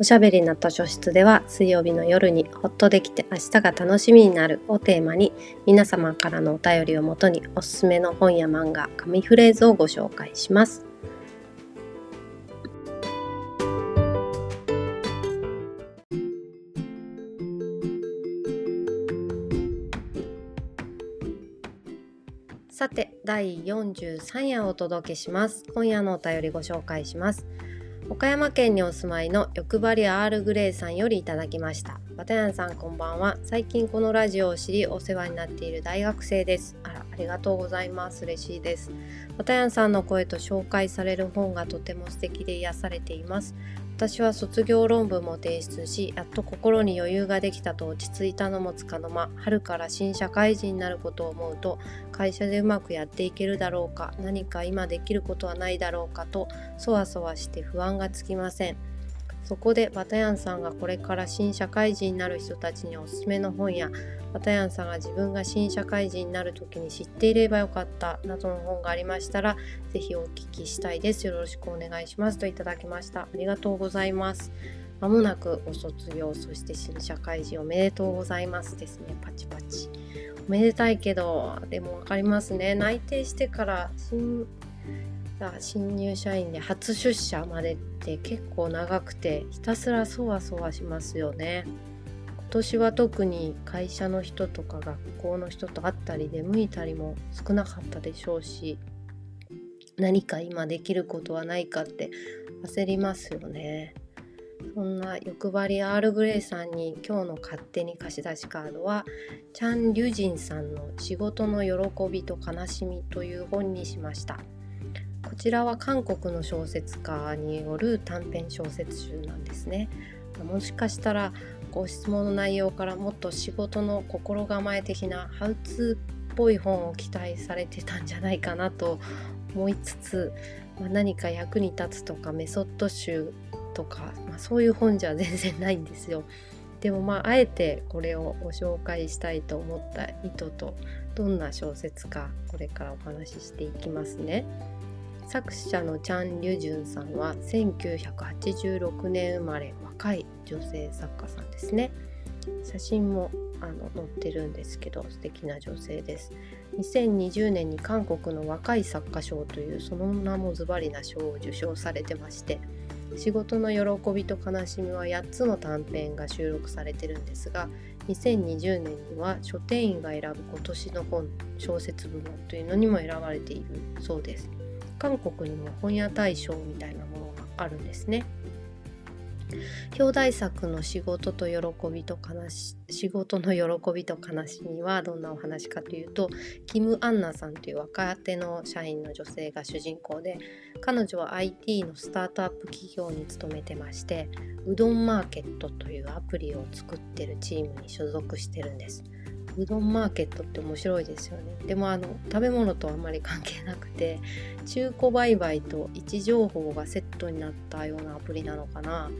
おしゃべりな図書室では水曜日の夜にほっとできて明日が楽しみになるをテーマに皆様からのお便りをもとにおすすめの本や漫画、紙フレーズをご紹介します。さて第43夜をお届けします今夜のお便りご紹介します岡山県にお住まいの欲張りアールグレイさんよりいただきました。バタヤンさんこんばんは。最近このラジオを知りお世話になっている大学生です。あらありがとうございます。嬉しいです。バタヤンさんの声と紹介される本がとても素敵で癒されています。私は卒業論文も提出しやっと心に余裕ができたと落ち着いたのもつかの間春から新社会人になることを思うと会社でうまくやっていけるだろうか何か今できることはないだろうかとそわそわして不安がつきません。そこでバタヤンさんがこれから新社会人になる人たちにおすすめの本やバタヤンさんが自分が新社会人になる時に知っていればよかった。などの本がありましたら是非お聞きしたいです。よろしくお願いします。といただきました。ありがとうございますまもなくご卒業そして新社会人おめでとうございますですね。パチパチ。おめでたいけどでも分かりますね。内定してから新新入社員で初出社までって結構長くてひたすらそわそわしますよね。今年は特に会社の人とか学校の人と会ったり出向いたりも少なかったでしょうし何か今できることはないかって焦りますよね。そんな欲張りアールグレイさんに今日の勝手に貸し出しカードはチャン・リュジンさんの「仕事の喜びと悲しみ」という本にしました。こちらは韓国の小説家による短編小説集なんですね。もしかしたらご質問の内容からもっと仕事の心構え的なハウツーっぽい本を期待されてたんじゃないかなと思いつつ、まあ、何か役に立つとかメソッド集とか、まあ、そういう本じゃ全然ないんですよ。でもまああえてこれをご紹介したいと思った意図とどんな小説かこれからお話ししていきますね。作者のチャン・リュジュンさんは1986年生まれ若い女性作家さんですね。写真もあの載ってるんですけど素敵な女性です。2020年に韓国の若い作家賞というその名もズバリな賞を受賞されてまして仕事の喜びと悲しみは8つの短編が収録されてるんですが2020年には書店員が選ぶ今年の本小説部門というのにも選ばれているそうです。韓国にも本屋大賞みたいなものがあるんですね。表題作の仕事と喜びと悲し仕事の喜びと悲しみはどんなお話かというとキム・アンナさんという若手の社員の女性が主人公で彼女は IT のスタートアップ企業に勤めてましてうどんマーケットというアプリを作ってるチームに所属してるんです。うどんマーケットって面白いですよね。でもあの食べ物とあんまり関係なくて中古売買と位置情報がセットになったようなアプリなのかな。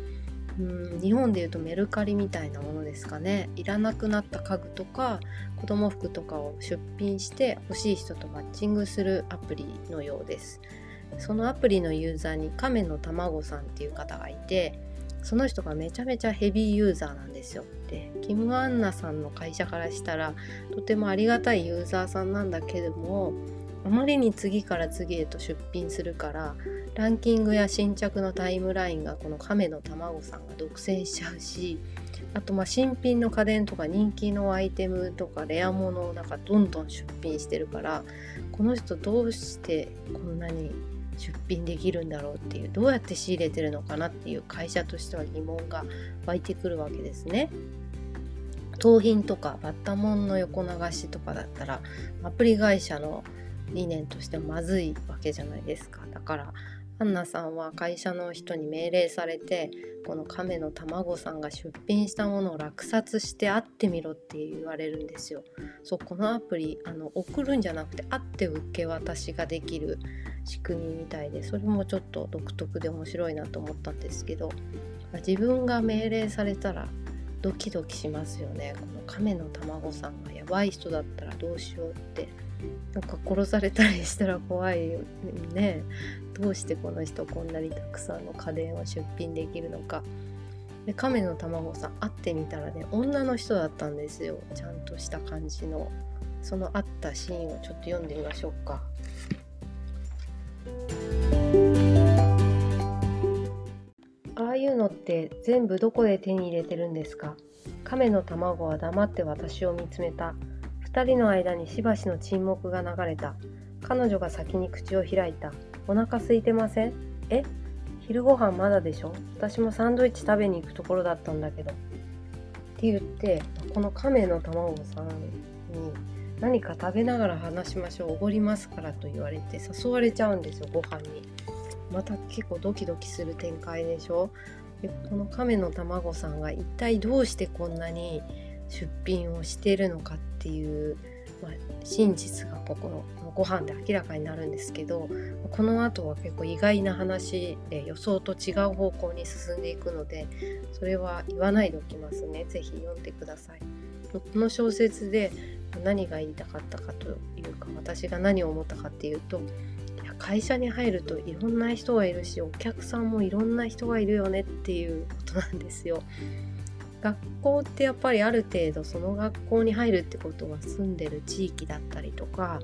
うん日本でいうとメルカリみたいなものですかね。いらなくなった家具とか子供服とかを出品して欲しい人とマッチングするアプリのようです。そのアプリのユーザーに亀の卵さんっていう方がいてその人がめちゃめちゃヘビーユーザーなんですよ。でキム・アンナさんの会社からしたらとてもありがたいユーザーさんなんだけどもあまりに次から次へと出品するからランキングや新着のタイムラインがこの亀の卵さんが独占しちゃうしあとま新品の家電とか人気のアイテムとかレア物をなんかどんどん出品してるからこの人どうしてこんなに出品できるんだろうっていうどうやって仕入れてるのかなっていう会社としては疑問が湧いてくるわけですね。盗品とかバッタモンの横流しとかだったらアプリ会社の理念としてまずいわけじゃないですか。だからアンナさんは会社の人に命令されてこの亀の卵さんが出品したものを落札して会ってみろって言われるんですよ。そうこのアプリあの送るんじゃなくて会って受け渡しができる仕組みみたいでそれもちょっと独特で面白いなと思ったんですけど自分が命令されたらドキドキしますよね。この亀の卵さんがやばい人だったらどうしようって。なんか殺されたりしたら怖いよね。どうしてこの人こんなにたくさんの家電を出品できるのか。で亀の卵さん会ってみたらね女の人だったんですよ。ちゃんとした感じの。その会ったシーンをちょっと読んでみましょうか。のって全部どこで手に入れてるんですか？亀の卵は黙って私を見つめた。2人の間にしばしの沈黙が流れた。彼女が先に口を開いた。お腹空いてません？え？昼ご飯まだでしょ？私もサンドイッチ食べに行くところだったんだけど。って言ってこの亀の卵さんに何か食べながら話しましょう。おごりますからと言われて誘われちゃうんですよご飯に。また結構ドキドキする展開でしょ？この亀の卵さんが一体どうしてこんなに出品をしているのかっていうまあ、真実がここのご飯で明らかになるんですけどこの後は結構意外な話で予想と違う方向に進んでいくのでそれは言わないでおきますね是非読んでください。この小説で何が言いたかったかというか私が何を思ったかっていうと会社に入るといろんな人がいるしお客さんもいろんな人がいるよねっていうことなんですよ。学校ってやっぱりある程度その学校に入るってことは住んでる地域だったりとか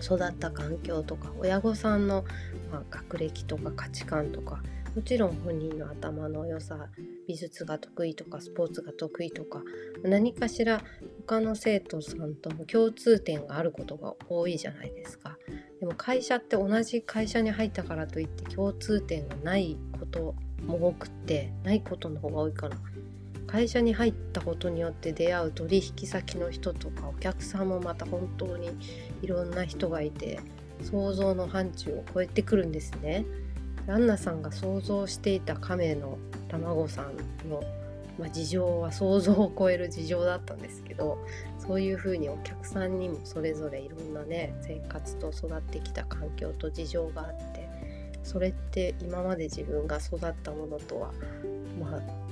育った環境とか親御さんの、ま、学歴とか価値観とかもちろん本人の頭の良さ美術が得意とかスポーツが得意とか何かしら他の生徒さんとも共通点があることが多いじゃないですか。でも会社って同じ会社に入ったからといって共通点がないことも多くってないことの方が多いかな。会社に入ったことによって出会う取引先の人とかお客さんもまた本当にいろんな人がいて想像の範疇を超えてくるんですね。アンナさんが想像していた亀の卵さんの、まあ、事情は想像を超える事情だったんですけどそういうふうにお客さんにもそれぞれいろんなね生活と育ってきた環境と事情があってそれって今まで自分が育ったものとはまあ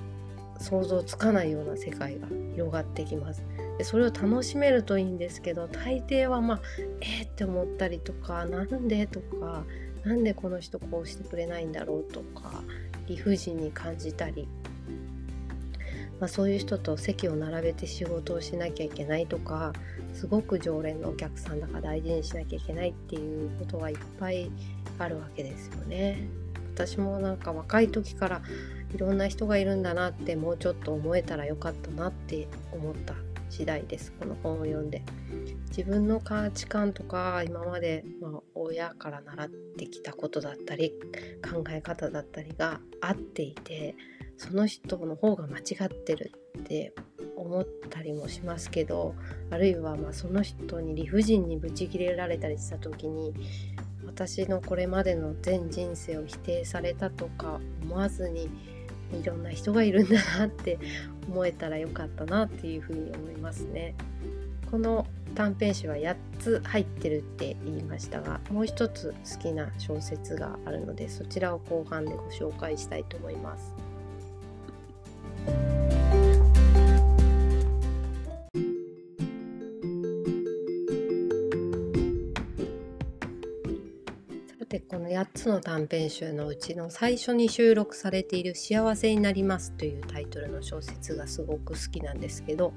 想像つかないような世界が広がってきます。でそれを楽しめるといいんですけど大抵はまあえー、って思ったりとかなんでとかなんでこの人こうしてくれないんだろうとか理不尽に感じたり、まあ、そういう人と席を並べて仕事をしなきゃいけないとかすごく常連のお客さんだから大事にしなきゃいけないっていうことがいっぱいあるわけですよね。私もなんか若い時からいろんな人がいるんだなってもうちょっと思えたらよかったなって思った次第ですこの本を読んで自分の価値観とか今まで、まあ、親から習ってきたことだったり考え方だったりが合っていてその人の方が間違ってるって思ったりもしますけどあるいはまあその人に理不尽にブチギレられたりした時に私のこれまでの全人生を否定されたとか思わずにいろんな人がいるんだなって思えたらよかったなっていうふうに思いますね。この短編集は8つ入ってるって言いましたがもう一つ好きな小説があるのでそちらを後半でご紹介したいと思います。8つの短編集のうちの最初に収録されている「幸せになります」というタイトルの小説がすごく好きなんですけど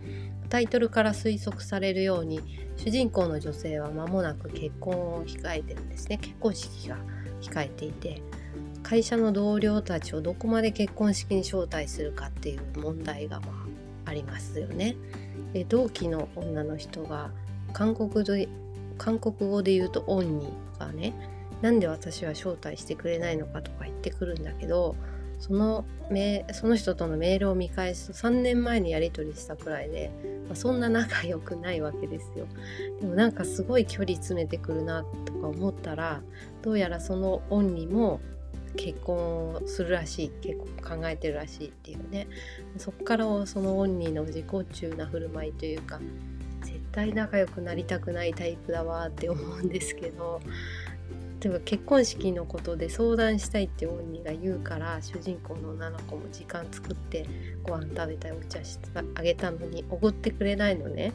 タイトルから推測されるように主人公の女性は間もなく結婚を控えてるんですね結婚式が控えていて会社の同僚たちをどこまで結婚式に招待するかっていう問題がまあありますよね。で同期の女の人が韓国で韓国語で言うと「オンニ」がねなんで私は招待してくれないのかとか言ってくるんだけどそのその人とのメールを見返すと3年前にやり取りしたくらいで、まあ、そんな仲良くないわけですよ。でもなんかすごい距離詰めてくるなとか思ったらどうやらその恩にも結婚をするらしい結構考えてるらしいっていうね。そっからその恩にの自己中な振る舞いというか絶対仲良くなりたくないタイプだわって思うんですけど例えば結婚式のことで相談したいって本人が言うから主人公の女の子も時間作ってご飯食べたりお茶してあげたのにおごってくれないのね。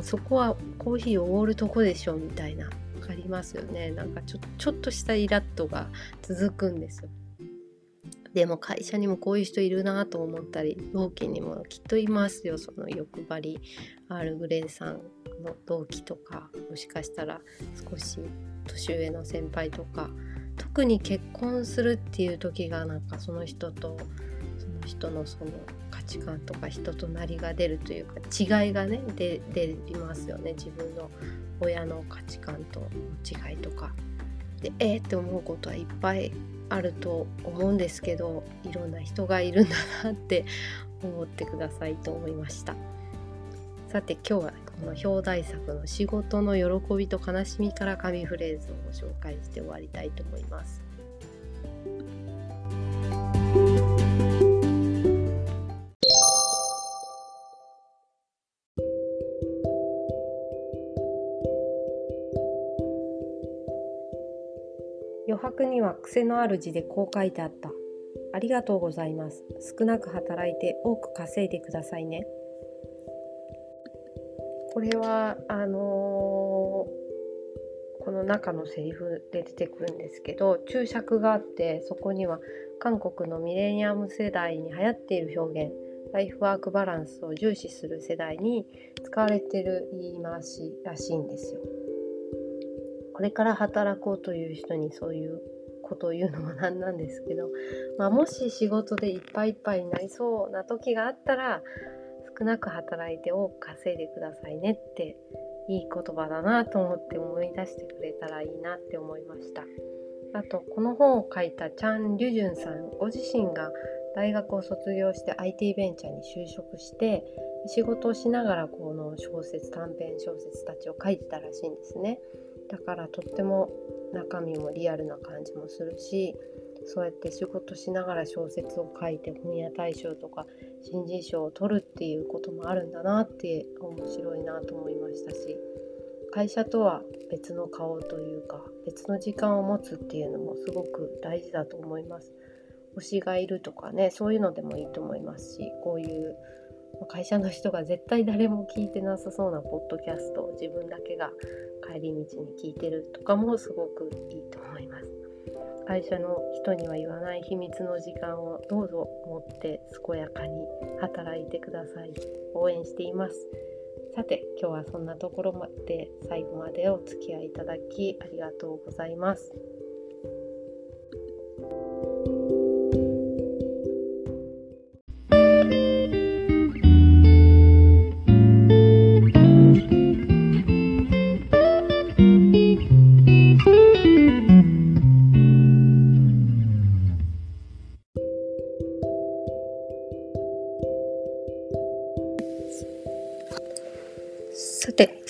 そこはコーヒーおごるとこでしょみたいな分かりますよね。なんかちょちょっとしたイラッとが続くんですでも会社にもこういう人いるなと思ったり同期にもきっといますよ。その欲張りアールグレイさん。の同期とかもしかしたら少し年上の先輩とか特に結婚するっていう時がなんかその人とその人のその価値観とか人となりが出るというか違いがね出出ますよね自分の親の価値観との違いとか。でえー、って思うことはいっぱいあると思うんですけどいろんな人がいるんだなって思ってくださいと思いましたさて今日はこの表題作の仕事の喜びと悲しみから紙フレーズをご紹介して終わりたいと思います。余白には癖のある字でこう書いてあった。ありがとうございます。少なく働いて多く稼いでくださいね。これはあのー、この中のセリフで出てくるんですけど注釈があってそこには韓国のミレニアム世代に流行っている表現ライフワークバランスを重視する世代に使われてる言い回しらしいんですよ。これから働こうという人にそういうことを言うのもなんなんですけど、まあ、もし仕事でいっぱいいっぱいになりそうな時があったら少なく働いて多く稼いでくださいねっていい言葉だなと思って思い出してくれたらいいなって思いました。あとこの本を書いたチャン・リュジュンさんご自身が大学を卒業して IT ベンチャーに就職して仕事をしながらこの小説短編小説たちを書いてたらしいんですね。だからとっても中身もリアルな感じもするしそうやって仕事しながら小説を書いて本屋大賞とか新人賞を取るっていうこともあるんだなって面白いなと思いましたし会社とは別の顔というか別の時間を持つっていうのもすごく大事だと思います。推しがいるとかねそういうのでもいいと思いますしこういう会社の人が絶対誰も聞いてなさそうなポッドキャストを自分だけが帰り道に聞いてるとかもすごくいいと思います。会社の人には言わない秘密の時間をどうぞ持って健やかに働いてください。応援しています。さて今日はそんなところまで。最後までお付き合いいただきありがとうございます。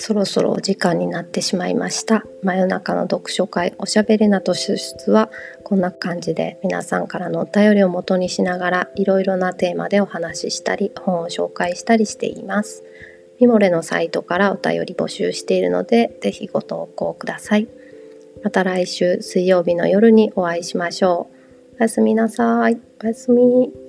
そろそろお時間になってしまいました。真夜中の読書会おしゃべりなと出出はこんな感じで皆さんからのお便りを元にしながらいろいろなテーマでお話ししたり本を紹介したりしています。ミモレのサイトからお便り募集しているのでぜひご投稿ください。また来週水曜日の夜にお会いしましょう。おやすみなさい。おやすみ。